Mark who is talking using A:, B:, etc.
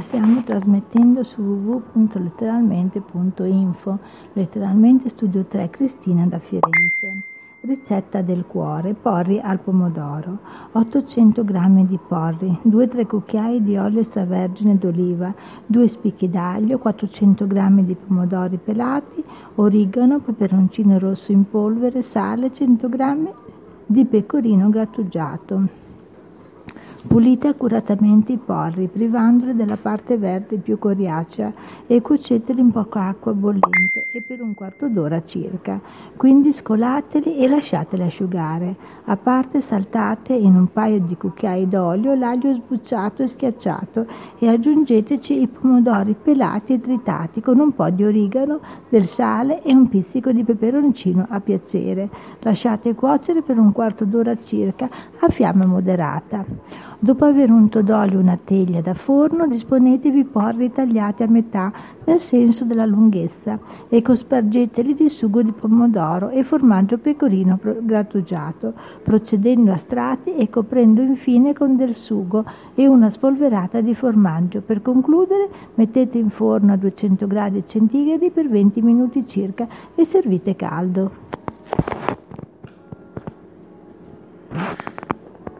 A: Stiamo trasmettendo su www.letteralmente.info, letteralmente studio 3 Cristina da Firenze. Ricetta del cuore, porri al pomodoro, 800 g di porri, 2-3 cucchiai di olio extravergine d'oliva, 2 spicchi d'aglio, 400 g di pomodori pelati, origano, peperoncino rosso in polvere, sale, 100 g di pecorino grattugiato. Pulite accuratamente i porri, privandoli della parte verde più coriacea e cuoceteli in poca acqua bollente e per un quarto d'ora circa. Quindi scolateli e lasciateli asciugare. A parte saltate in un paio di cucchiai d'olio l'aglio sbucciato e schiacciato e aggiungeteci i pomodori pelati e tritati con un po' di origano, del sale e un pizzico di peperoncino a piacere. Lasciate cuocere per un quarto d'ora circa a fiamma moderata. Dopo aver unto d'olio una teglia da forno, disponetevi porri tagliati a metà nel senso della lunghezza e cospargeteli di sugo di pomodoro e formaggio pecorino grattugiato, procedendo a strati e coprendo infine con del sugo e una spolverata di formaggio. Per concludere, mettete in forno a 200 gradi centigradi per 20 minuti circa e servite caldo.